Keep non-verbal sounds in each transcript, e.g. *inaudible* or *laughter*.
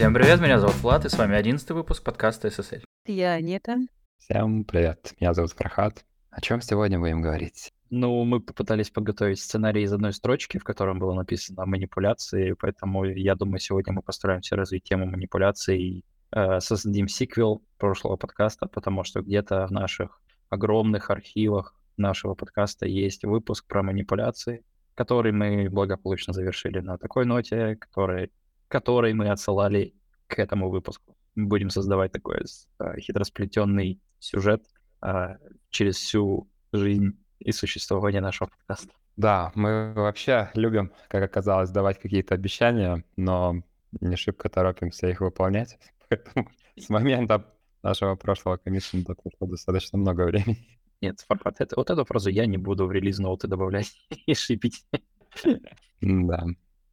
Всем привет, меня зовут Влад, и с вами одиннадцатый выпуск подкаста SSL. Я Анита. Всем привет, меня зовут Фархат. О чем сегодня будем говорить? Ну, мы попытались подготовить сценарий из одной строчки, в котором было написано манипуляции, поэтому я думаю, сегодня мы постараемся развить тему манипуляций и э, создадим сиквел прошлого подкаста, потому что где-то в наших огромных архивах нашего подкаста есть выпуск про манипуляции, который мы благополучно завершили на такой ноте, который, который мы отсылали к этому выпуску. Мы будем создавать такой э, хитросплетенный сюжет э, через всю жизнь и существование нашего подкаста. Да, мы вообще любим, как оказалось, давать какие-то обещания, но не шибко торопимся их выполнять. *laughs* Поэтому с момента нашего прошлого комиссиона прошло достаточно много времени. Нет, формат, это, вот эту фразу я не буду в релиз-ноуты добавлять *laughs* и шипить. Да.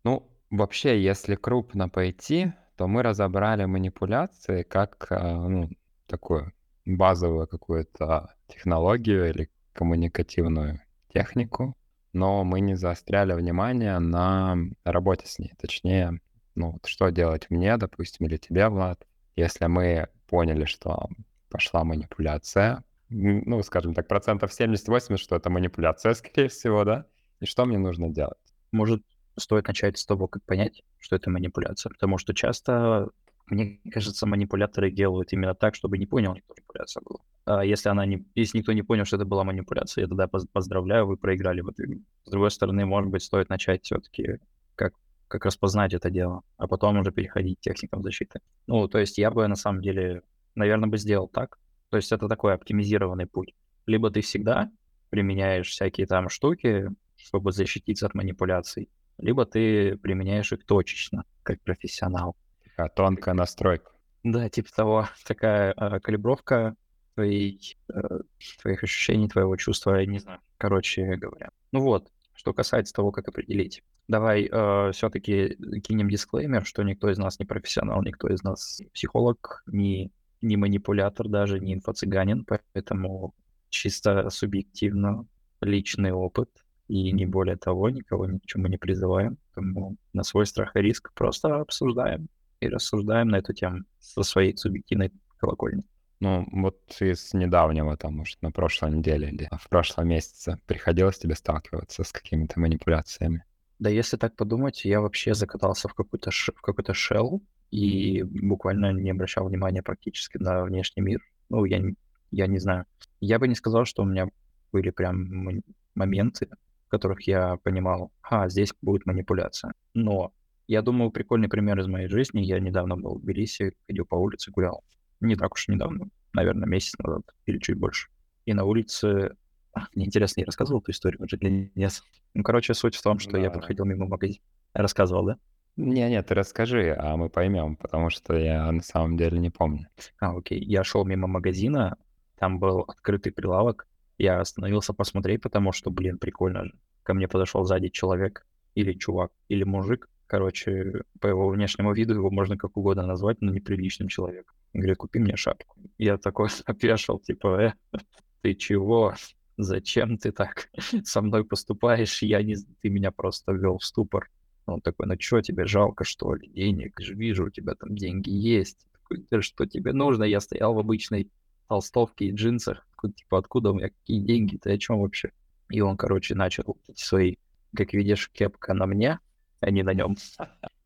Ну, вообще, если крупно пойти, то мы разобрали манипуляции как а, ну, такую базовую какую-то технологию или коммуникативную технику, но мы не заостряли внимание на работе с ней. Точнее, ну, вот что делать мне, допустим, или тебе, Влад, если мы поняли, что пошла манипуляция, ну, скажем так, процентов 70-80, что это манипуляция, скорее всего, да? И что мне нужно делать? Может, стоит начать с того, как понять, что это манипуляция, потому что часто мне кажется, манипуляторы делают именно так, чтобы не понял, что манипуляция была. А если, она не, если никто не понял, что это была манипуляция, я тогда поздравляю, вы проиграли в игру. С другой стороны, может быть, стоит начать все-таки как, как распознать это дело, а потом уже переходить к техникам защиты. Ну, то есть я бы на самом деле, наверное, бы сделал так. То есть это такой оптимизированный путь. Либо ты всегда применяешь всякие там штуки, чтобы защититься от манипуляций, либо ты применяешь их точечно, как профессионал. Такая тонкая настройка. Да, типа того, *laughs* такая э, калибровка твоей, э, твоих ощущений, твоего чувства, я не знаю, короче говоря. Ну вот, что касается того, как определить. Давай э, все-таки кинем дисклеймер, что никто из нас не профессионал, никто из нас психолог, не, не манипулятор даже, не инфо-цыганин, поэтому чисто субъективно личный опыт и не более того, никого ни к чему не призываем. Поэтому на свой страх и риск просто обсуждаем и рассуждаем на эту тему со своей субъективной колокольни. Ну, вот из недавнего, там, может, на прошлой неделе или в прошлом месяце приходилось тебе сталкиваться с какими-то манипуляциями? Да если так подумать, я вообще закатался в какой-то ш... в какой-то шелл и буквально не обращал внимания практически на внешний мир. Ну, я, я не знаю. Я бы не сказал, что у меня были прям моменты, в которых я понимал, а, здесь будет манипуляция. Но я думаю, прикольный пример из моей жизни. Я недавно был в Тбилиси, ходил по улице, гулял. Не так уж недавно, наверное, месяц назад или чуть больше. И на улице... А, мне интересно, я рассказывал эту историю уже для нет? Ну, короче, суть в том, что да, я проходил мимо магазина. Рассказывал, да? Не, нет, ты расскажи, а мы поймем, потому что я на самом деле не помню. А, окей. Я шел мимо магазина, там был открытый прилавок. Я остановился посмотреть, потому что, блин, прикольно же. Ко мне подошел сзади человек, или чувак, или мужик, Короче, по его внешнему виду его можно как угодно назвать, но неприличным человеком. Говорит, купи мне шапку. Я такой *laughs* опешил, типа, э, ты чего? Зачем ты так *laughs* со мной поступаешь? Я не... Ты меня просто ввел в ступор. Он такой, ну что, тебе жалко, что ли, денег? же вижу, у тебя там деньги есть. Такой, да что тебе нужно? Я стоял в обычной толстовке и джинсах. Такой, типа, откуда у меня какие деньги? Ты о чем вообще? И он, короче, начал эти свои, как видишь, кепка на мне, а не на нем.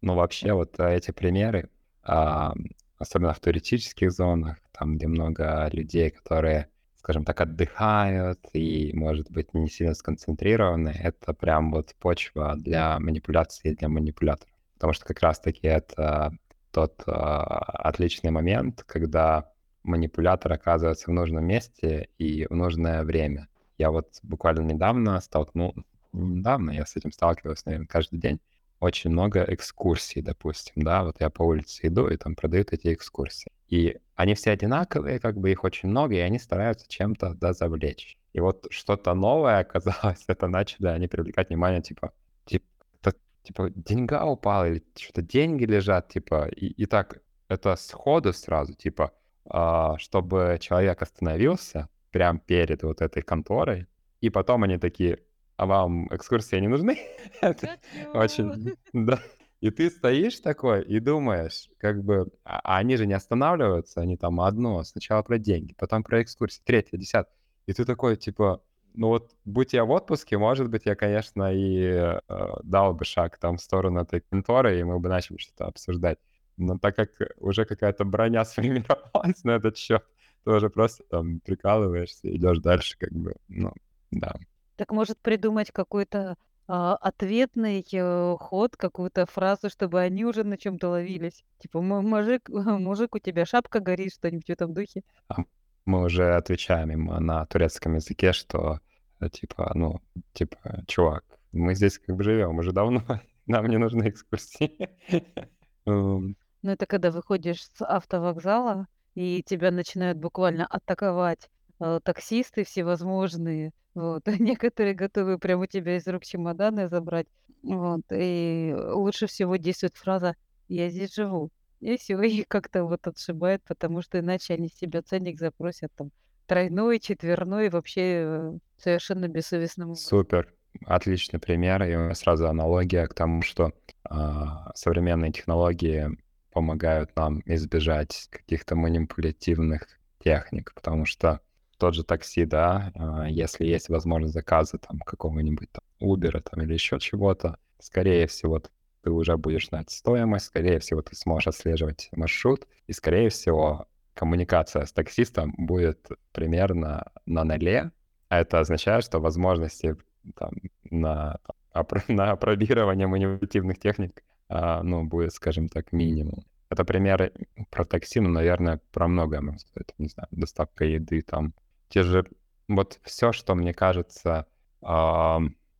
Ну, вообще, вот э, эти примеры, а, особенно в туристических зонах, там, где много людей, которые, скажем так, отдыхают и, может быть, не сильно сконцентрированы, это прям вот почва для манипуляции, для манипуляторов. Потому что как раз-таки это тот а, отличный момент, когда манипулятор оказывается в нужном месте и в нужное время. Я вот буквально недавно столкнулся, недавно я с этим сталкивался, наверное, каждый день очень много экскурсий, допустим, да, вот я по улице иду, и там продают эти экскурсии. И они все одинаковые, как бы их очень много, и они стараются чем-то, да, завлечь. И вот что-то новое оказалось, *laughs* это начали они привлекать внимание, типа, типа, типа деньга упала, или что-то деньги лежат, типа, и, и так это сходу сразу, типа, чтобы человек остановился прямо перед вот этой конторой, и потом они такие, а вам экскурсии не нужны? *laughs* очень, *laughs* да, И ты стоишь такой и думаешь, как бы, а, а они же не останавливаются, они там одно, сначала про деньги, потом про экскурсии, третье, десятое. И ты такой, типа, ну вот, будь я в отпуске, может быть, я, конечно, и э, дал бы шаг там в сторону этой конторы, и мы бы начали что-то обсуждать. Но так как уже какая-то броня *laughs* сформировалась на этот счет, ты уже просто там прикалываешься, идешь дальше, как бы, ну, да. Так может придумать какой-то а, ответный э, ход, какую-то фразу, чтобы они уже на чем-то ловились. Типа, мужик, *laughs* мужик, у тебя шапка горит, что-нибудь в этом духе. А мы уже отвечаем им на турецком языке, что э, типа, ну, типа, чувак, мы здесь как бы живем уже давно, *laughs* нам не нужны экскурсии. Ну, это когда выходишь с автовокзала, и тебя начинают буквально атаковать э, таксисты всевозможные. Вот. *laughs* Некоторые готовы прямо у тебя из рук чемоданы забрать. Вот. И лучше всего действует фраза «я здесь живу». И все, *laughs* их как-то вот отшибает, потому что иначе они с тебя ценник запросят там тройной, четверной, вообще э, совершенно бессовестным Супер. Отличный пример. И сразу аналогия к тому, что а, современные технологии помогают нам избежать каких-то манипулятивных техник, потому что тот же такси, да, а, если есть возможность заказа там какого-нибудь там Uber там, или еще чего-то, скорее всего, ты уже будешь знать стоимость, скорее всего, ты сможешь отслеживать маршрут, и, скорее всего, коммуникация с таксистом будет примерно на ноле, а это означает, что возможности там, на, на *laughs* опробирование манипулятивных техник ну, будет, скажем так, минимум. Это примеры про такси, но, наверное, про многое, можно сказать. Не знаю, доставка еды, там, те же... Вот все, что, мне кажется, э,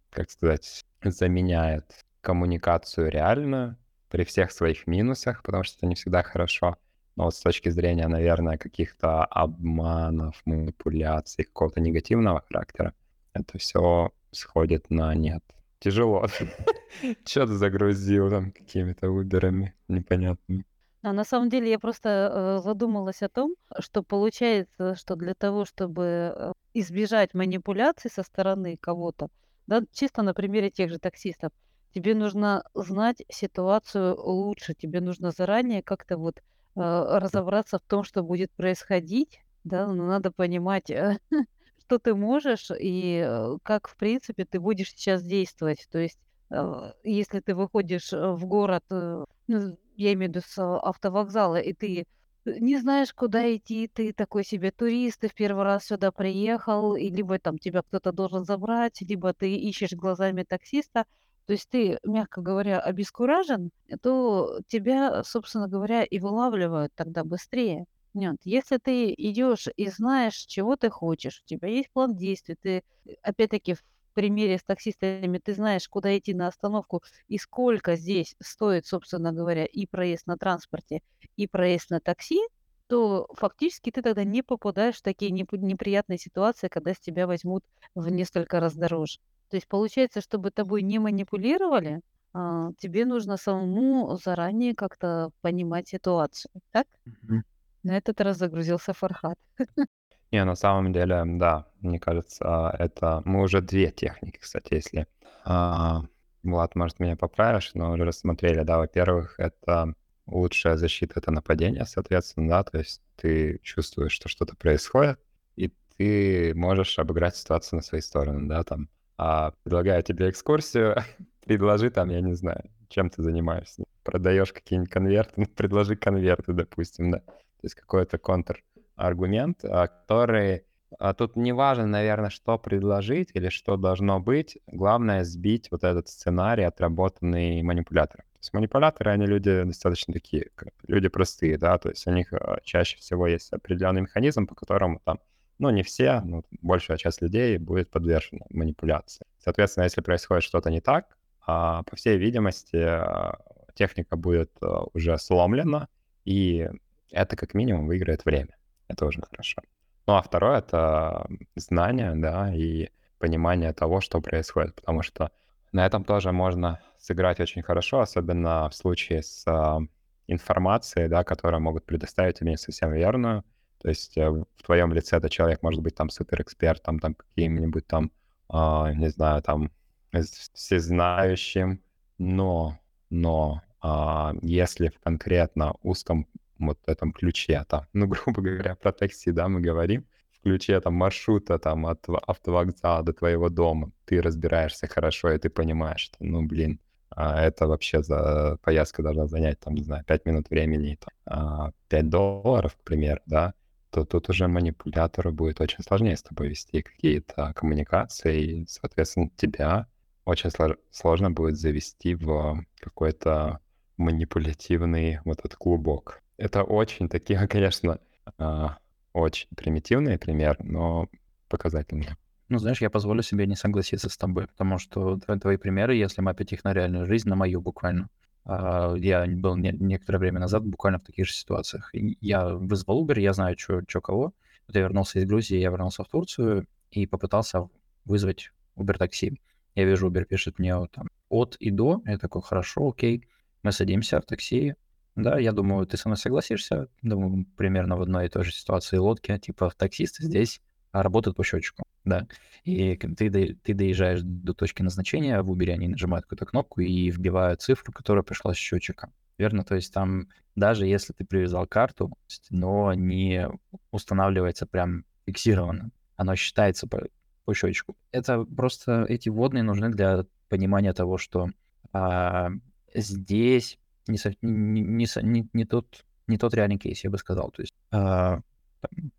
как сказать, заменяет коммуникацию реальную при всех своих минусах, потому что это не всегда хорошо. Но вот с точки зрения, наверное, каких-то обманов, манипуляций, какого-то негативного характера, это все сходит на нет тяжело. *laughs* Что ты загрузил там какими-то уберами непонятными? А на самом деле я просто э, задумалась о том, что получается, что для того, чтобы э, избежать манипуляций со стороны кого-то, да, чисто на примере тех же таксистов, тебе нужно знать ситуацию лучше, тебе нужно заранее как-то вот э, разобраться в том, что будет происходить, да, но надо понимать, э, *laughs* что ты можешь и э, как, в принципе, ты будешь сейчас действовать. То есть, э, если ты выходишь э, в город, ну, я имею в виду с автовокзала, и ты не знаешь, куда идти, ты такой себе турист, ты в первый раз сюда приехал, и либо там тебя кто-то должен забрать, либо ты ищешь глазами таксиста, то есть ты, мягко говоря, обескуражен, то тебя, собственно говоря, и вылавливают тогда быстрее. Нет, если ты идешь и знаешь, чего ты хочешь, у тебя есть план действий, ты, э, опять-таки, в примере с таксистами, ты знаешь, куда идти на остановку и сколько здесь стоит, собственно говоря, и проезд на транспорте, и проезд на такси, то фактически ты тогда не попадаешь в такие неприятные ситуации, когда с тебя возьмут в несколько раз дороже. То есть получается, чтобы тобой не манипулировали, а, тебе нужно самому заранее как-то понимать ситуацию, так? Мгм. На этот раз загрузился Фархат. *laughs* Не, на самом деле, да, мне кажется, это... Мы уже две техники, кстати, если... А, Влад, может, меня поправишь, но уже рассмотрели, да, во-первых, это лучшая защита — это нападение, соответственно, да, то есть ты чувствуешь, что что-то происходит, и ты можешь обыграть ситуацию на своей стороны, да, там. А предлагаю тебе экскурсию, *laughs* предложи там, я не знаю, чем ты занимаешься. Продаешь какие-нибудь конверты, ну, предложи конверты, допустим, да. То есть какой-то контраргумент, а, который... А тут не важно, наверное, что предложить или что должно быть. Главное сбить вот этот сценарий, отработанный манипулятором. То есть манипуляторы, они люди достаточно такие, люди простые, да, то есть у них а, чаще всего есть определенный механизм, по которому там, ну, не все, но большая часть людей будет подвержена манипуляции. Соответственно, если происходит что-то не так, по всей видимости, техника будет уже сломлена, и это как минимум выиграет время. Это уже хорошо. Ну а второе — это знание, да, и понимание того, что происходит, потому что на этом тоже можно сыграть очень хорошо, особенно в случае с э, информацией, да, которую могут предоставить тебе не совсем верную. То есть э, в твоем лице этот человек может быть там суперэкспертом, там каким-нибудь там, э, не знаю, там всезнающим, но, но А, если в конкретно узком вот этом ключе, там, *laughs* ну, грубо говоря, про такси, да, мы говорим, в ключе там маршрута там от автовокзала до твоего дома, ты разбираешься хорошо, и ты понимаешь, что, ну, блин, а это вообще за поездка должна занять, там, не знаю, 5 минут времени, там, 5 а, долларов, к примеру, да, то тут уже манипулятору будет очень сложнее с тобой вести какие-то коммуникации, и, соответственно, тебя очень сложно будет завести в какой-то манипулятивный вот этот клубок. Это очень такие, *laughs* конечно, а, очень примитивный пример, но показательный. Ну, знаешь, я позволю себе не согласиться с тобой, потому что твои примеры, если мапить их на реальную жизнь, на мою буквально, а, я был не, некоторое время назад буквально в таких же ситуациях. Я вызвал Uber, я знаю, что кого. Вот я вернулся из Грузии, я вернулся в Турцию и попытался вызвать Uber такси. Я вижу, Uber пишет мне там от и до. Я такой, хорошо, окей. Мы садимся в такси. Да, я думаю, ты со мной согласишься. Думаю, примерно в одной и той же ситуации лодки. Типа таксисты здесь работают по счетчику, да. И ты, ты доезжаешь до точки назначения, в Uber они нажимают какую-то кнопку и вбивают цифру, которая пришла с счетчика. Верно? То есть там даже если ты привязал карту, но не устанавливается прям фиксированно. Оно считается по, по счетчику. Это просто эти вводные нужны для понимания того, что а, здесь не, не, не, не, тот, не тот реальный кейс, я бы сказал. То есть а,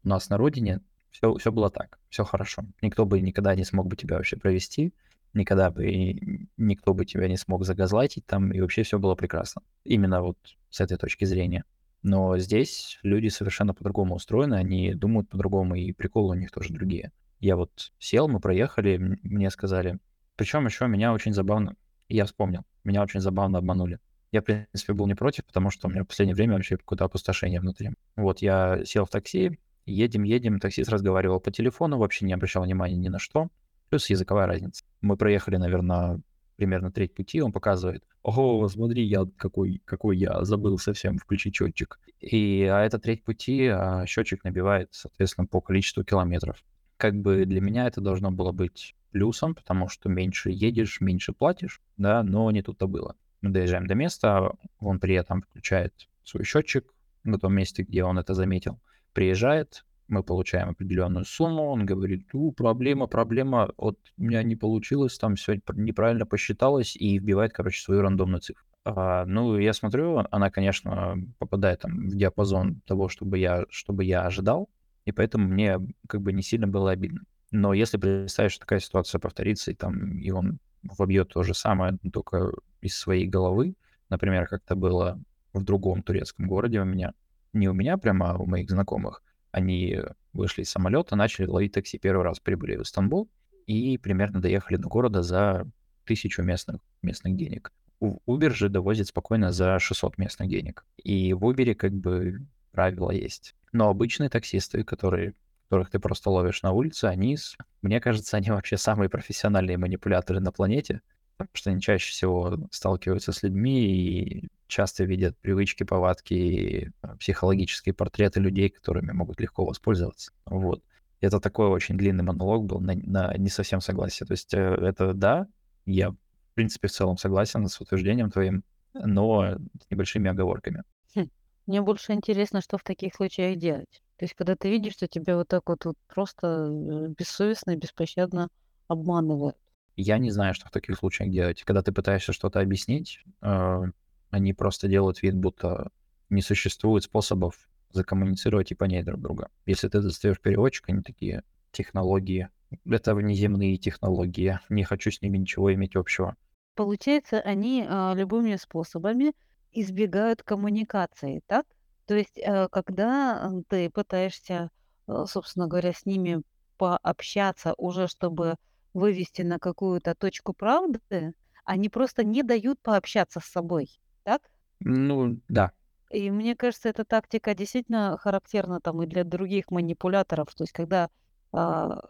у нас на родине все, все было так, все хорошо. Никто бы никогда не смог бы тебя вообще провести, никогда бы никто бы тебя не смог загазлайтить там, и вообще все было прекрасно. Именно вот с этой точки зрения. Но здесь люди совершенно по-другому устроены, они думают по-другому, и приколы у них тоже другие. Я вот сел, мы проехали, мне сказали... Причем еще меня очень забавно... Я вспомнил, меня очень забавно обманули. Я, в принципе, был не против, потому что у меня в последнее время вообще какое-то опустошение внутри. Вот я сел в такси, Едем, едем, таксист разговаривал по телефону, вообще не обращал внимания ни на что. Плюс языковая разница. Мы проехали, наверное, примерно треть пути, он показывает, ого, смотри, я какой, какой я, забыл совсем включить счетчик. И а это треть пути, а счетчик набивает, соответственно, по количеству километров. Как бы для меня это должно было быть плюсом, потому что меньше едешь, меньше платишь, да, но не тут-то было. Мы доезжаем до места, он при этом включает свой счетчик на том месте, где он это заметил приезжает, мы получаем определенную сумму, он говорит, ну, проблема, проблема, вот у меня не получилось, там все неправильно посчиталось, и вбивает, короче, свою рандомную цифру. А, ну, я смотрю, она, конечно, попадает там в диапазон того, чтобы я, чтобы я ожидал, и поэтому мне как бы не сильно было обидно. Но если представить, что такая ситуация повторится, и там, и он вобьет то же самое, только из своей головы, например, как то было в другом турецком городе у меня, не у меня прямо, а у моих знакомых. Они вышли из самолета, начали ловить такси. Первый раз прибыли в Стамбул и примерно доехали до города за тысячу местных, местных денег. Uber же довозит спокойно за 600 местных денег. И в Uber как бы правило есть. Но обычные таксисты, которые которых ты просто ловишь на улице, они, мне кажется, они вообще самые профессиональные манипуляторы на планете, потому что они чаще всего сталкиваются с людьми и часто видят привычки, повадки и а, психологические портреты людей, которыми могут легко воспользоваться. Вот. Это такой очень длинный монолог был на, на не совсем согласие. То есть э, это да, я в принципе в целом согласен с утверждением твоим, но с небольшими оговорками. Хм. Мне больше интересно, что в таких случаях делать. То есть, когда ты видишь, что тебя вот так вот, вот просто э, бессовестно и беспощадно обманывают. Я не знаю, что в таких случаях делать. Когда ты пытаешься что-то объяснить, э, они просто делают вид, будто не существует способов закоммуницировать и понять друг друга. Если ты достаешь переводчик, они такие технологии. Это внеземные технологии. Не хочу с ними ничего иметь общего. Получается, они э, любыми способами избегают коммуникации, так? То есть, э, когда ты пытаешься, э, собственно говоря, с ними пообщаться уже, чтобы вывести на какую-то точку правды, они просто не дают пообщаться с собой, так? Ну, да. И мне кажется, эта тактика действительно характерна там и для других манипуляторов. То есть, когда а,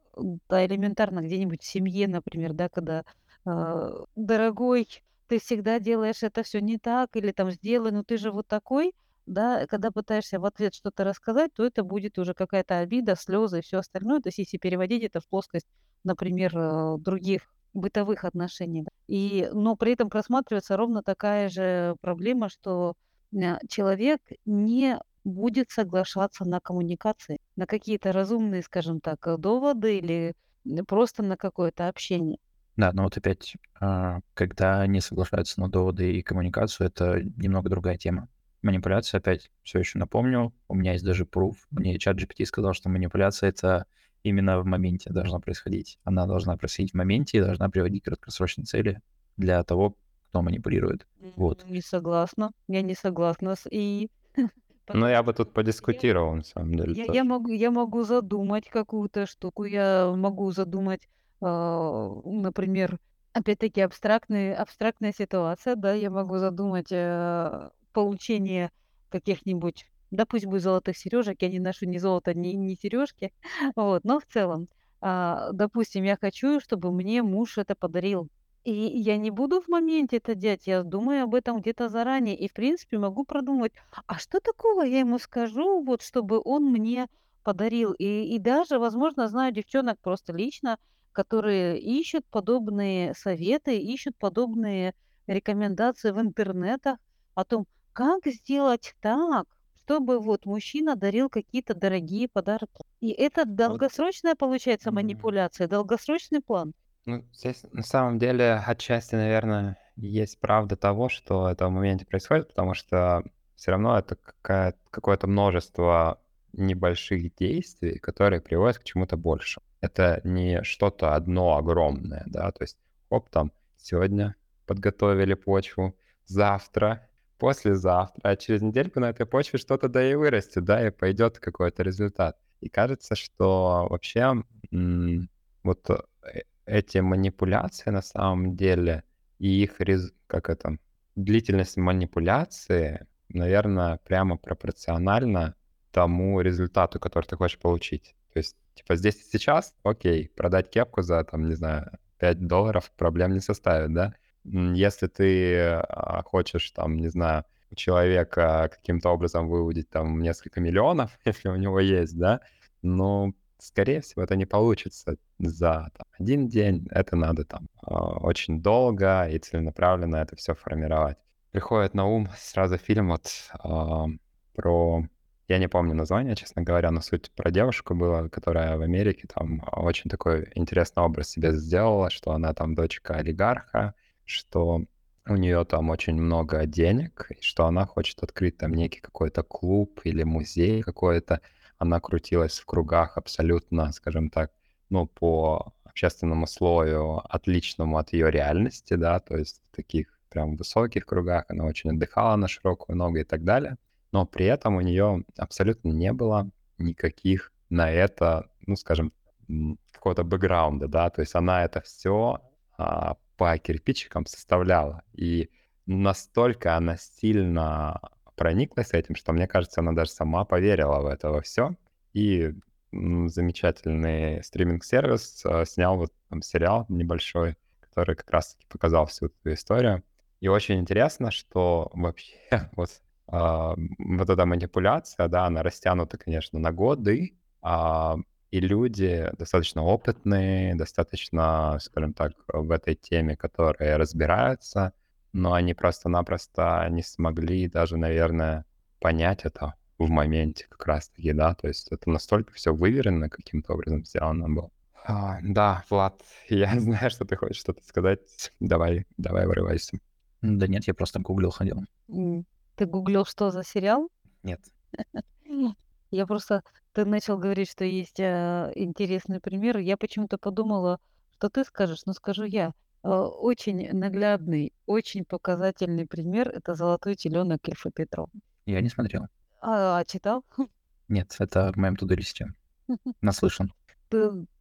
да, элементарно где-нибудь в семье, например, да, когда а, дорогой, ты всегда делаешь это все не так, или там сделай, ну ты же вот такой, да, когда пытаешься в ответ что-то рассказать, то это будет уже какая-то обида, слезы и все остальное. То есть, если переводить это в плоскость например, э, других бытовых отношений. И, но при этом просматривается ровно такая же проблема, что э, человек не будет соглашаться на коммуникации, на какие-то разумные, скажем так, э, доводы или просто на какое-то общение. Да, но вот опять, а, когда они соглашаются на доводы и коммуникацию, это немного другая тема. Манипуляция, опять, все еще напомню, у меня есть даже пруф. Мне чат GPT сказал, что манипуляция — это именно в моменте должна происходить. Она должна происходить в моменте и должна приводить к краткосрочной цели для того, кто манипулирует. Вот. Не согласна. Я не согласна с и. *laughs* Ну, я бы тут подискутировал, на самом деле. Я, тоже. я могу, я могу задумать какую-то штуку, я могу задумать, а, например, опять-таки абстрактные, абстрактная ситуация, да, я могу задумать э, получение каких-нибудь, да пусть будет золотых сережек, я не ношу ни золота, ни, ни сережки, *laughs* вот, но в целом, а, допустим, я хочу, чтобы мне муж это подарил, и я не буду в моменте это делать, я думаю об этом где-то заранее. И, в принципе, могу продумать, а что такого я ему скажу, вот, чтобы он мне подарил. И, и даже, возможно, знаю девчонок просто лично, которые ищут подобные советы, ищут подобные рекомендации в интернетах о том, как сделать так, чтобы вот мужчина дарил какие-то дорогие подарки. И это долгосрочная, получается, Мгм. манипуляция, долгосрочный план. Ну, здесь на самом деле отчасти, наверное, есть правда того, что это в моменте происходит, потому что все равно это какая- какое-то множество небольших действий, которые приводят к чему-то большему. Это не что-то одно огромное, да, то есть, оп, там, сегодня подготовили почву, завтра, послезавтра, а через недельку на этой почве что-то да и вырастет, да, и пойдет какой-то результат. И кажется, что вообще м, вот э, эти манипуляции на самом деле и их, как это, длительность манипуляции, наверное, прямо пропорциональна тому результату, который ты хочешь получить. То есть, типа, здесь и сейчас, окей, продать кепку за, там, не знаю, 5 долларов проблем не составит, да? Если ты а, хочешь, там, не знаю, у человека каким-то образом выудить там несколько миллионов, *laughs* если у него есть, да, ну, скорее всего, это не получится за там, один день. Это надо там а, очень долго и целенаправленно это все формировать. Приходит на ум сразу фильм вот а, про... Я не помню название, честно говоря, но суть про девушку была, которая в Америке там очень такой интересный образ себе сделала, что она там дочка олигарха, что у нее там очень много денег, и что она хочет открыть там некий какой-то клуб или музей какой-то. Она крутилась в кругах абсолютно, скажем так, ну, по общественному слою, отличному от ее реальности, да, то есть в таких прям высоких кругах, она очень отдыхала на широкую ногу и так далее, но при этом у нее абсолютно не было никаких на это, ну, скажем, какого-то бэкграунда, да, то есть она это все по кирпичикам составляла, и настолько она сильно прониклась этим, что, мне кажется, она даже сама поверила в это во все, и замечательный стриминг-сервис э, снял вот там сериал небольшой, который как раз-таки показал всю эту историю. И очень интересно, что вообще *laughs* вот, а, вот эта манипуляция, да, она растянута, конечно, на годы, а, и люди достаточно опытные, достаточно, скажем так, в этой теме, которые разбираются, но они просто-напросто не смогли даже, наверное, понять это в моменте как раз-таки, да, то есть это настолько все выверено каким-то образом сделано было. А, да, Влад, *laughs* я знаю, что ты хочешь что-то сказать. Давай, давай, вырывайся. Да нет, я просто гуглил, ходил. Ты гуглил, что за сериал? Нет. *laughs* Я просто... Ты начал говорить, что есть э, интересный пример. Я почему-то подумала, что ты скажешь, но скажу я. Э, Очень наглядный, очень показательный пример– это «Золотой теленок» Ильфа Петрова. Я не смотрел. А, а читал? *laughs* Нет, это в моем туду-листе. *laughs* Наслышан.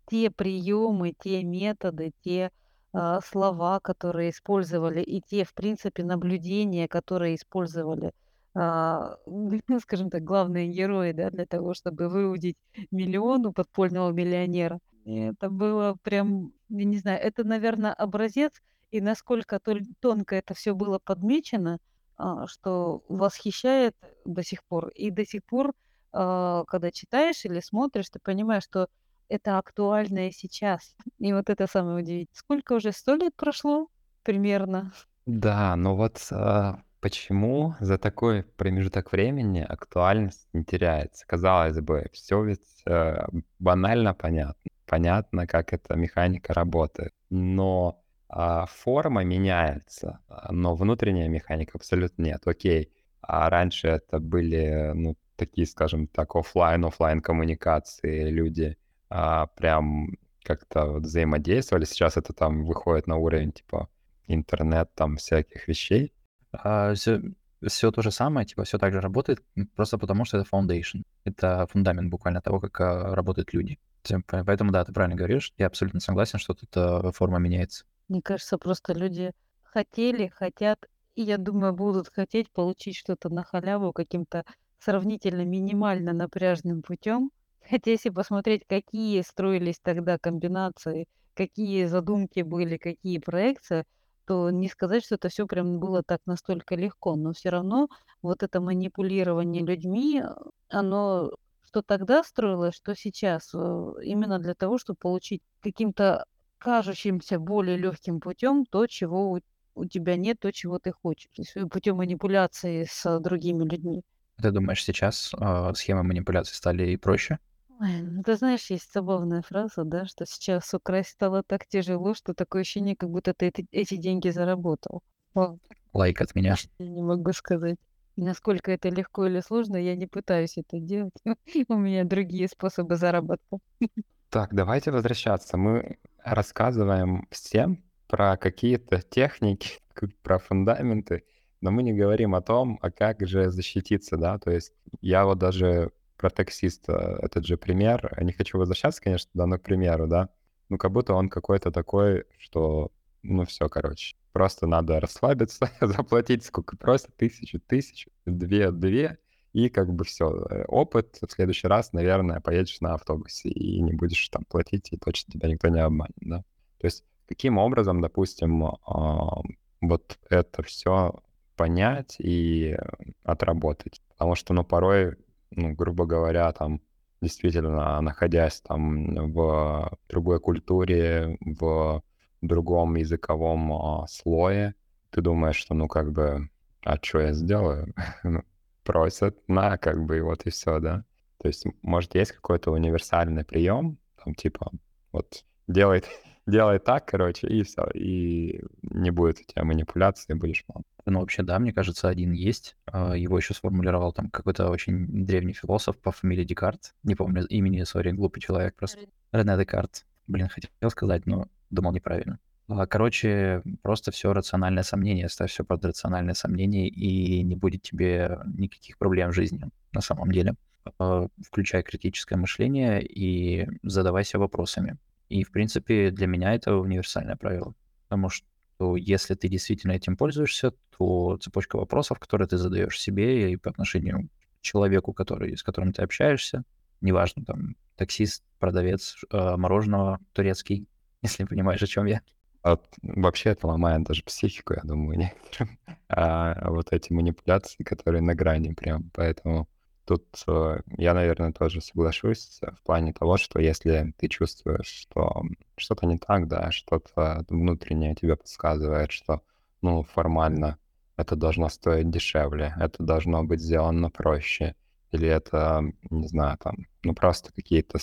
Те приемы, те методы, те а, слова, которые использовали, и те, в принципе, наблюдения, которые использовали, а, *laughs* скажем так, главные герои, да, для того, чтобы выудить миллион у подпольного миллионера. И это было прям, я не знаю, это, наверное, образец, и насколько тонко это все было подмечено, а, что восхищает до сих пор. И до сих пор, а, когда читаешь или смотришь, ты понимаешь, что это актуально и сейчас. *laughs* И вот это самое удивительное. Сколько уже? Сто лет прошло примерно? Да, но вот а, почему за такой промежуток времени актуальность не теряется? Казалось бы, все ведь э, банально понятно. Понятно, как эта механика работает. Но а, форма меняется, а, но внутренняя механика абсолютно нет. Окей, а раньше это были, ну, такие, скажем так, офлайн офлайн коммуникации, люди а, прям как-то вот взаимодействовали. Сейчас это там выходит на уровень типа интернет там всяких вещей. А, все, все то же самое, типа все так же работает, просто потому что это foundation. Это фундамент буквально того, как а, работают люди. Поэтому, да, ты правильно говоришь. Я абсолютно согласен, что тут а, форма меняется. Мне кажется, просто люди хотели, хотят, и я думаю, будут хотеть получить что-то на халяву каким-то сравнительно минимально напряжным путем. Хотя если посмотреть, какие строились тогда комбинации, какие задумки были, какие проекции, то не сказать, что это все прям было так настолько легко. Но все равно вот это манипулирование людьми, оно что тогда строилось, что сейчас, э, именно для того, чтобы получить каким-то кажущимся более легким путем то, чего у, у тебя нет, то, чего ты хочешь. Есть путем манипуляции с другими людьми. Ты думаешь, сейчас э, схемы манипуляции стали и проще? Ой, ну, ты знаешь, есть забавная фраза, да, что сейчас украсть стало так тяжело, что такое ощущение, как будто ты эти, эти деньги заработал. О. Лайк от меня. Я не могу сказать. Насколько это легко или сложно, я не пытаюсь это делать. *laughs* У меня другие способы заработка. Так, давайте возвращаться. Мы рассказываем всем про какие-то техники, *laughs* про фундаменты, но мы не говорим о том, а как же защититься, да, то есть я вот даже про таксиста этот же пример, не хочу возвращаться, конечно, да, но к примеру, да, ну как будто он какой-то такой, что, ну все, короче, просто надо расслабиться, *laughs* заплатить сколько просят, тысячу, тысячу, две, две, и как бы все, э, опыт, в следующий раз, наверное, поедешь на автобусе и не будешь там платить, и точно тебя никто не обманет, да. То есть каким образом, допустим, вот это все понять и отработать. Потому что, ну, порой, ну, грубо говоря, там, действительно, находясь там в другой культуре, в другом языковом а, слое, ты думаешь, что, ну, как бы, а что я сделаю? *laughs* Ну, просят, на, как бы, и вот и все, да. То есть, может, есть какой-то универсальный прием, там, типа, вот, делай, делай так, короче, и все, и не будет у тебя манипуляции, будешь мам. Ну, вообще, да, мне кажется, один есть. А, его еще сформулировал там какой-то очень древний философ по фамилии Декарт. Не помню имени, сори, глупый человек просто. Рене Декарт. Блин, хотел сказать, но думал неправильно. А, короче, просто все рациональное сомнение, ставь все под рациональное сомнение, и не будет тебе никаких проблем в жизни на самом деле. А, включай критическое мышление и задавайся вопросами. И, в принципе, для меня это универсальное правило. Потому что если ты действительно этим пользуешься, то цепочка вопросов, которые ты задаешь себе и по отношению к человеку, который, с которым ты общаешься, неважно, там, таксист, продавец э, мороженого турецкий, *laughs* если понимаешь, о чем я. От, вообще это ломает даже психику, я думаю, некоторым. *laughs* А, вот эти манипуляции, которые на грани прям, поэтому тут э, я, наверное, тоже соглашусь в плане того, что если ты чувствуешь, что что-то не так, да, что-то внутреннее тебе подсказывает, что, ну, формально это должно стоить дешевле, это должно быть сделано проще, или это, не знаю, там, ну, просто какие-то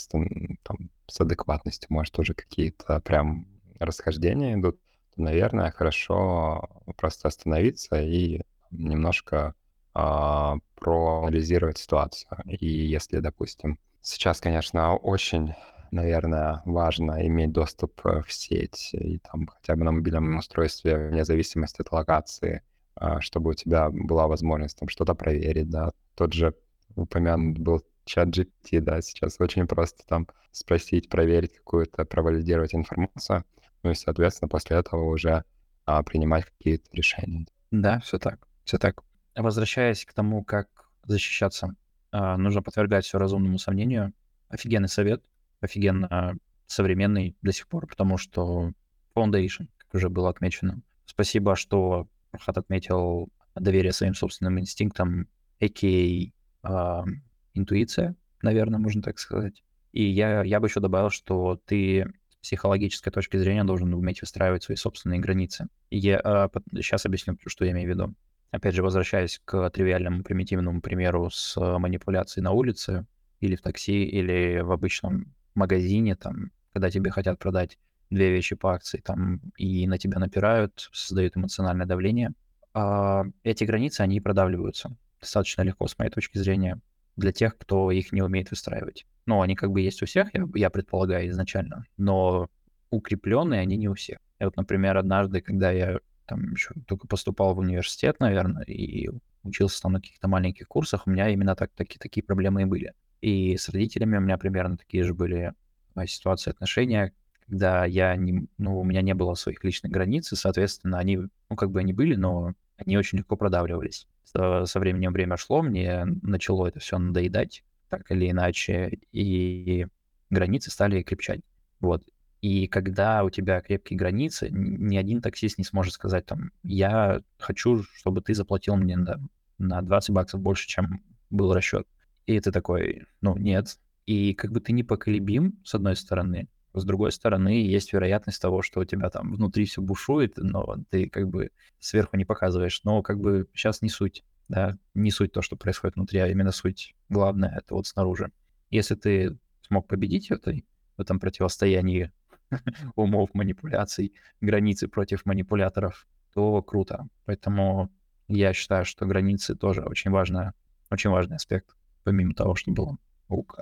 там с адекватностью, может, уже какие-то прям расхождения идут, то, наверное, хорошо просто остановиться и немножко а, проанализировать ситуацию. И если, допустим, сейчас, конечно, очень, наверное, важно иметь доступ э, в сеть и там хотя бы на мобильном устройстве, вне зависимости от локации, а, чтобы у тебя была возможность там что-то проверить, да. Тот же упомянут был чат GPT, да, сейчас очень просто там спросить, проверить какую-то, провалидировать информацию, ну и, соответственно, после этого уже а, принимать какие-то решения. Да, все так, все так. Возвращаясь к тому, как защищаться, а, нужно подвергать все разумному сомнению. Офигенный совет, офигенно современный до сих пор, потому что foundation, как уже было отмечено. Спасибо, что Рахат отметил доверие своим собственным инстинктам, а.к.а. э, интуиция, наверное, можно так сказать. И я, я бы еще добавил, что ты с психологической точки зрения должен уметь выстраивать свои собственные границы. Я а, сейчас объясню, что я имею в виду. Опять же, возвращаясь к тривиальному примитивному примеру с а, манипуляцией на улице, или в такси, или в обычном магазине, там, когда тебе хотят продать две вещи по акции, там, и на тебя напирают, создают эмоциональное давление, а эти границы, они продавливаются достаточно легко, с моей точки зрения, для тех, кто их не умеет выстраивать. Ну, они как бы есть у всех, я, я предполагаю, изначально, но укрепленные они не у всех. И вот, например, однажды, когда я там еще только поступал в университет, наверное, и учился там на каких-то маленьких курсах, у меня именно так, таки, такие проблемы и были. И с родителями у меня примерно такие же были а, ситуации, отношения, когда я не, ну, у меня не было своих личных границ, и, соответственно, они, ну, как бы они были, но они очень легко продавливались. Со, со временем время шло, мне начало это все надоедать, так или иначе, и границы стали крепчать. Вот. И когда у тебя крепкие границы, ни один таксист не сможет сказать там, я хочу, чтобы ты заплатил мне на, на 20 баксов больше, чем был расчет. И ты такой, ну, нет. И как бы ты непоколебим, с одной стороны, с другой стороны, есть вероятность того, что у тебя там внутри все бушует, но ты как бы сверху не показываешь. Но как бы сейчас не суть, да, не суть то, что происходит внутри, а именно суть главное, это вот снаружи. Если ты смог победить в, этой, в этом противостоянии *laughs* умов, манипуляций, границы против манипуляторов, то круто. Поэтому я считаю, что границы тоже очень важная, очень важный аспект помимо того, что было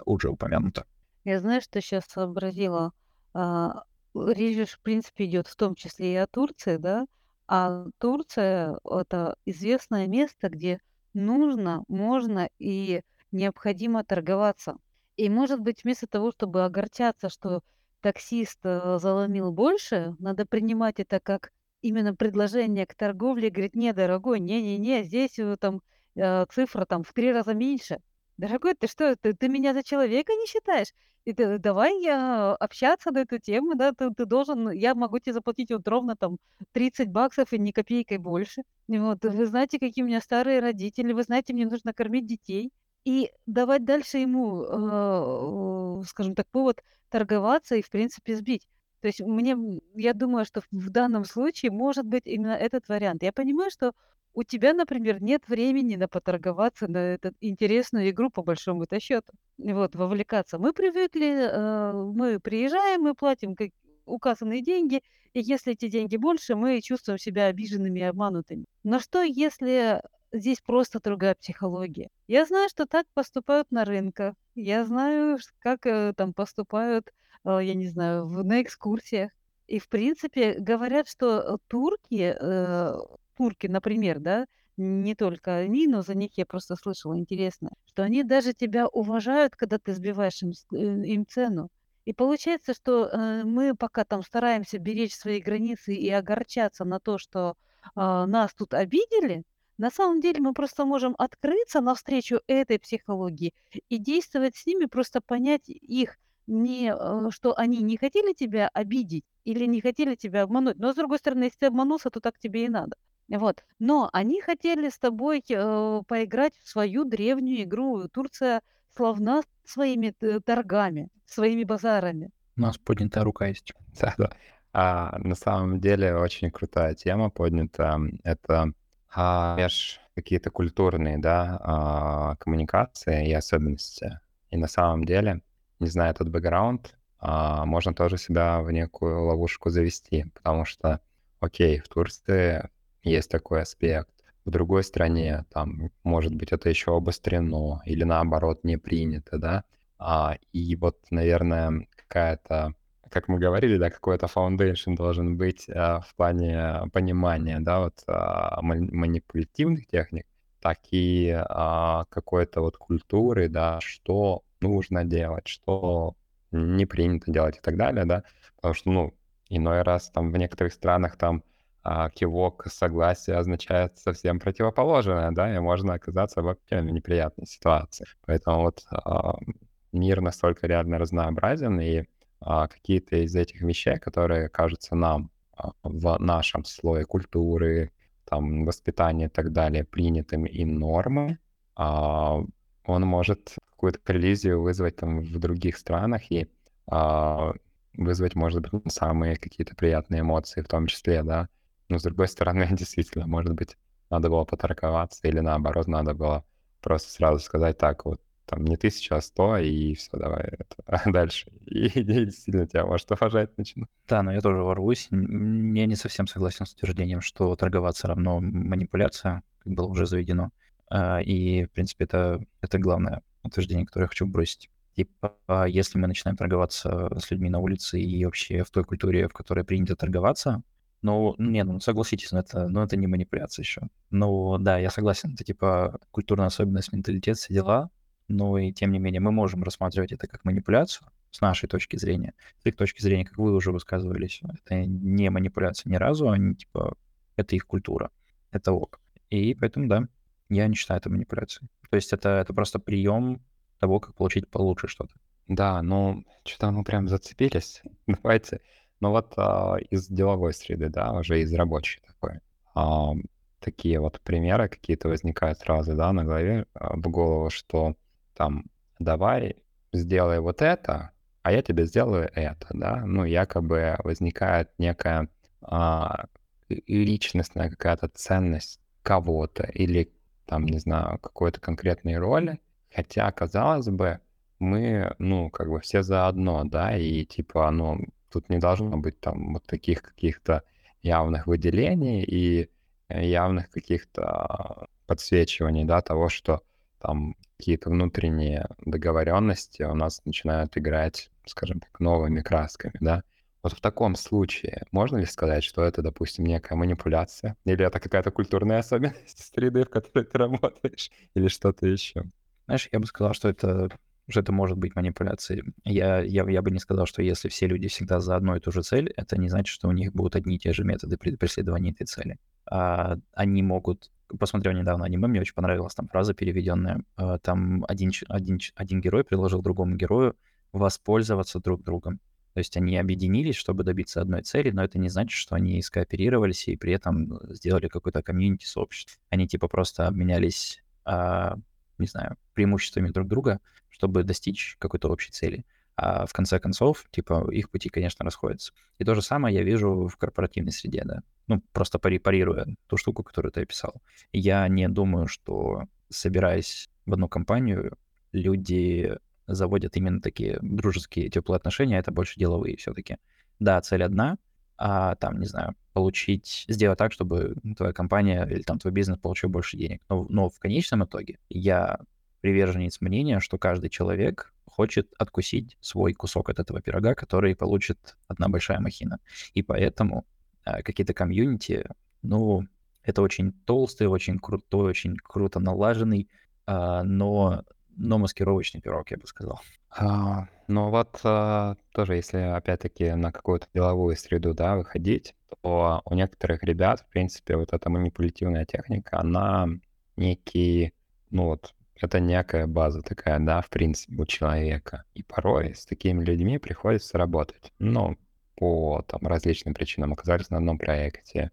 уже упомянуто. Я знаю, что сейчас сообразила. А, речь в принципе, идет в том числе и о Турции, да? А Турция– это известное место, где нужно, можно и необходимо торговаться. И, может быть, вместо того, чтобы огорчаться, что таксист э, заломил больше, надо принимать это как именно предложение к торговле. Говорит, не, дорогой, не-не-не, здесь э, там э, цифра там в три раза меньше. Дорогой, ты что, ты, ты меня за человека не считаешь? И ты, давай я общаться на эту тему, да, ты, ты должен, я могу тебе заплатить вот ровно там 30 баксов и ни копейкой больше. И вот, вы знаете, какие у меня старые родители, вы знаете, мне нужно кормить детей. И давать дальше ему, э, скажем так, повод торговаться и, в принципе, сбить. То есть мне, я думаю, что в данном случае может быть именно этот вариант. Я понимаю, что у тебя, например, нет времени на поторговаться на эту интересную игру по большому-то счету. Вот, вовлекаться. Мы привыкли, э, мы приезжаем, мы платим как указанные деньги, и если эти деньги больше, мы чувствуем себя обиженными и обманутыми. Но что, если здесь просто другая психология? Я знаю, что так поступают на рынках. Я знаю, как э, там поступают, э, я не знаю, в, на экскурсиях. И, в принципе, говорят, что турки э, турки, например, да, не только они, но за них я просто слышала интересно, что они даже тебя уважают, когда ты сбиваешь им, э, им цену. И получается, что э, мы пока там стараемся беречь свои границы и огорчаться на то, что э, нас тут обидели, на самом деле мы просто можем открыться навстречу этой психологии и действовать с ними, просто понять их, не, э, что они не хотели тебя обидеть или не хотели тебя обмануть. Но с другой стороны, если ты обманулся, то так тебе и надо. Вот. Но они хотели с тобой э, поиграть в свою древнюю игру. Турция славна своими э, торгами, своими базарами. У нас поднятая рука есть. *laughs* Да, да. А, на самом деле очень крутая тема поднята. Это а, меж какие-то культурные да, а, коммуникации и особенности. И на самом деле, не зная этот бэкграунд, а, можно тоже себя в некую ловушку завести, потому что, окей, в Турции есть такой аспект. В другой стране, там, может быть, это еще обострено или наоборот не принято, да. А, и вот, наверное, какая-то, как мы говорили, да, какой-то foundation должен быть а, в плане понимания, да, вот а, манипулятивных техник, так и а, какой-то вот культуры, да, что нужно делать, что не принято делать и так далее, да, потому что, ну, иной раз там в некоторых странах там а кивок согласия означает совсем противоположное, да, и можно оказаться в вообще неприятной ситуации. Поэтому вот а, мир настолько реально разнообразен, и какие-то из этих вещей, которые кажутся нам а, в нашем слое культуры, там, воспитания и так далее, принятыми и нормы, а, он может какую-то коллизию вызвать там в других странах и а, вызвать, может быть, самые какие-то приятные эмоции в том числе, да. Но, с другой стороны, *laughs* действительно, может быть, надо было поторговаться или наоборот, надо было просто сразу сказать так, вот там не тысяча, а сто, и все, давай это, *laughs* дальше. И, действительно тебя может уважать начну. Да, но я тоже ворвусь. Я не совсем согласен с утверждением, что торговаться равно манипуляция, как было уже заведено. А, и, в принципе, это, это главное утверждение, которое я хочу бросить. Типа, если мы начинаем торговаться с людьми на улице и вообще в той культуре, в которой принято торговаться, ну, не, ну согласитесь, ну это, ну, это не манипуляция еще. Ну, да, я согласен, это типа культурная особенность, менталитет, все дела, но и тем не менее мы можем рассматривать это как манипуляцию с нашей точки зрения. С их точки зрения, как вы уже высказывались, это не манипуляция ни разу, они типа, это их культура, это ок. И поэтому, да, я не считаю это манипуляцией. То есть это, это просто прием того, как получить получше что-то. Да, ну, что-то мы прям зацепились. *laughs* Давайте ну вот а, из деловой среды, да, уже из рабочей такой. А, такие вот примеры какие-то возникают сразу, да, на голове, а, в голову, что там давай сделай вот это, а я тебе сделаю это, да. Ну, якобы возникает некая а, личностная какая-то ценность кого-то или там, не знаю, какой-то конкретной роли, хотя, казалось бы, мы, ну, как бы все заодно, да, и типа, ну, Тут не должно быть там вот таких каких-то явных выделений и э, явных каких-то подсвечиваний, да, того, что там какие-то внутренние договоренности у нас начинают играть, скажем так, новыми красками, да. Вот в таком случае можно ли сказать, что это, допустим, некая манипуляция? Или это какая-то культурная особенность *laughs* среды, в которой ты работаешь? Или что-то еще? Знаешь, я бы сказал, что это что это может быть манипуляцией. Я, я, я бы не сказал, что если все люди всегда за одну и ту же цель, это не значит, что у них будут одни и те же методы преследования этой цели. А, они могут... Посмотрел недавно аниме, мне очень понравилась там фраза переведенная. А, там один, один, один герой предложил другому герою воспользоваться друг другом. То есть они объединились, чтобы добиться одной цели, но это не значит, что они скооперировались и при этом сделали какой-то комьюнити сообщество. Они типа просто обменялись, а, не знаю, преимуществами друг друга, чтобы достичь какой-то общей цели. А в конце концов, типа, их пути, конечно, расходятся. И то же самое я вижу в корпоративной среде, да. Ну, просто пари парируя ту штуку, которую ты описал. Я не думаю, что, собираясь в одну компанию, люди заводят именно такие дружеские, теплые отношения, это больше деловые все-таки. Да, цель одна, а там, не знаю, получить, сделать так, чтобы твоя компания или там твой бизнес получил больше денег. Но, но в конечном итоге я приверженец мнения, что каждый человек хочет откусить свой кусок от этого пирога, который получит одна большая махина. И поэтому э, какие-то комьюнити, ну, это очень толстый, очень крутой, очень круто налаженный, э, но, но маскировочный пирог, я бы сказал. А, ну вот а, тоже, если опять-таки на какую-то деловую среду, да, выходить, то у некоторых ребят, в принципе, вот эта манипулятивная техника, она некий, ну вот, это некая база такая, да, в принципе, у человека. И порой с такими людьми приходится работать. Ну, по там, различным причинам. Оказались на одном проекте,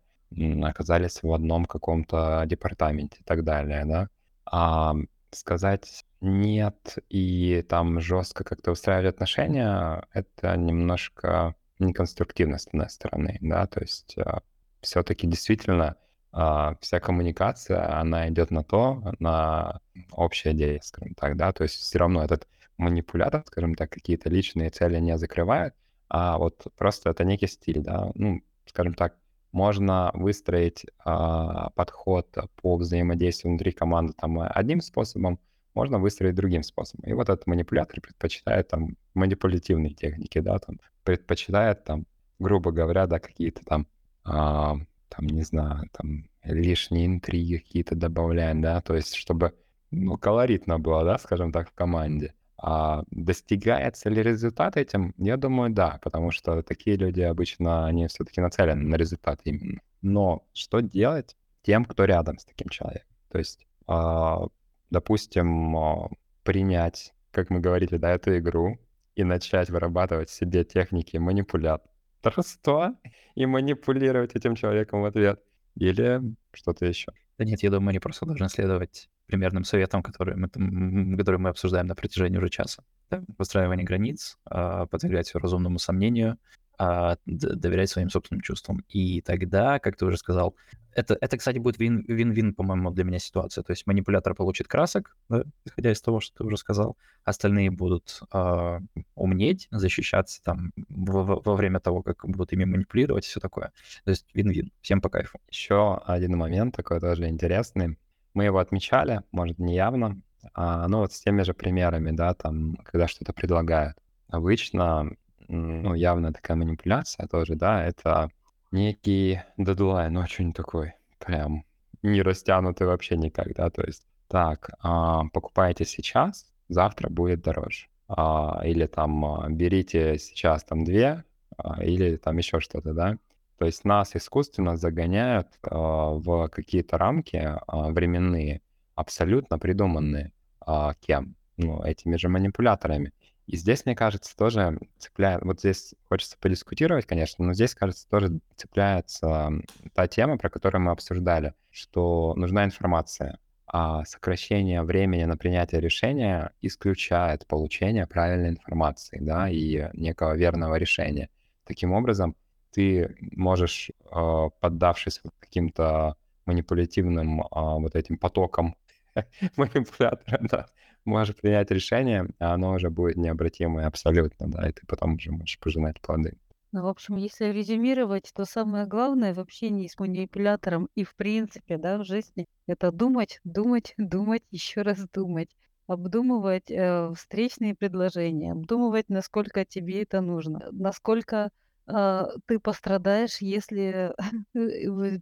оказались в одном каком-то департаменте и так далее, да. А сказать нет и там жестко как-то устраивать отношения, это немножко неконструктивно с одной стороны, да, то есть а, все-таки действительно а, вся коммуникация, она идет на то, на общее дело, скажем так, да, то есть все равно этот манипулятор, скажем так, какие-то личные цели не закрывает, а вот просто это некий стиль, да, ну, скажем так, можно выстроить а, подход по взаимодействию внутри команды там одним способом, можно выстроить другим способом. И вот этот манипулятор предпочитает там манипулятивные техники, да, там предпочитает там, грубо говоря, да, какие-то там а, там, не знаю, там лишние интриги какие-то добавляем, да, то есть чтобы, ну, колоритно было, да, скажем так, в команде. А достигается ли результат этим? Я думаю, да, потому что такие люди обычно, они все-таки нацелены на результат именно. Но что делать тем, кто рядом с таким человеком? То есть, а, допустим, а, принять, как мы говорили, да, эту игру и начать вырабатывать себе техники манипулят торжества *laughs* и манипулировать этим человеком в ответ. Или что-то еще. Да нет, я думаю, они просто должны следовать примерным советам, которые мы, которые мы обсуждаем на протяжении уже часа. Да? Выстраивание границ, а, подвергать разумному сомнению, а, доверять своим собственным чувствам. И тогда, как ты уже сказал, это, это кстати, будет вин, вин-вин, по-моему, для меня ситуация. То есть манипулятор получит красок, да, исходя из того, что ты уже сказал, остальные будут э, умнеть, защищаться там во, во время того, как будут ими манипулировать и все такое. То есть вин-вин, всем по кайфу. Еще один момент такой тоже интересный. Мы его отмечали, может, не явно, а, ну вот с теми же примерами, да, там, когда что-то предлагают. Обычно, ну, явно такая манипуляция тоже, да, это некий дедлайн, очень такой прям не растянутый вообще никак, да, то есть так, а, покупаете сейчас, завтра будет дороже. А, или там а, берите сейчас там две, а, или там еще что-то, да. То есть нас искусственно загоняют а, в какие-то рамки а, временные, абсолютно придуманные а, кем? Ну, этими же манипуляторами. И здесь, мне кажется, тоже цепляет... Вот здесь хочется подискутировать, конечно, но здесь, кажется, тоже цепляется та тема, про которую мы обсуждали, что нужна информация, а сокращение времени на принятие решения исключает получение правильной информации, да, и некого верного решения. Таким образом, ты можешь, а, поддавшись каким-то манипулятивным а, вот этим потокам *laughs* манипулятора, да, можешь принять решение, а оно уже будет необратимое абсолютно, да, и ты потом уже можешь пожинать плоды. Ну, в общем, если резюмировать, то самое главное в общении с манипулятором и в принципе, да, в жизни, это думать, думать, думать, еще раз думать, обдумывать э, встречные предложения, обдумывать, насколько тебе это нужно, насколько э, ты пострадаешь, если *laughs*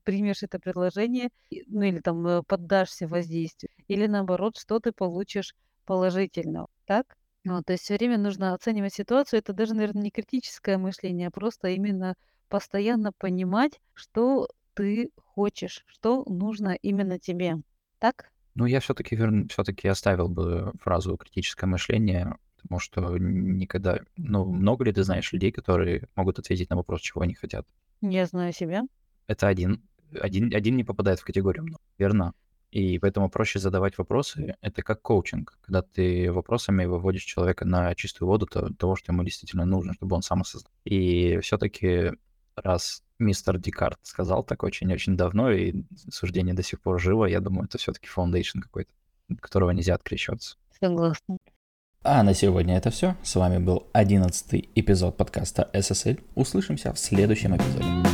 примешь это предложение, ну или там э, поддашься воздействию, или наоборот, что ты получишь положительного, так? Вот, то есть все время нужно оценивать ситуацию. Это даже, наверное, не критическое мышление, а просто именно постоянно понимать, что ты хочешь, что нужно именно тебе. Так? Ну, я все-таки верн... все-таки оставил бы фразу критическое мышление, потому что никогда, ну, много ли ты знаешь людей, которые могут ответить на вопрос, чего они хотят? Я знаю себя. Это один, один, один не попадает в категорию, верно? И поэтому проще задавать вопросы. Это как коучинг, когда ты вопросами выводишь человека на чистую воду того, что ему действительно нужно, чтобы он сам осознал. И все-таки раз мистер Декарт сказал так очень-очень давно, и суждение до сих пор живо, я думаю, это все-таки foundation какой-то, от которого нельзя открещиваться. Согласна. А на сегодня это все. С вами был одиннадцатый эпизод подкаста SSL. Услышимся в следующем эпизоде.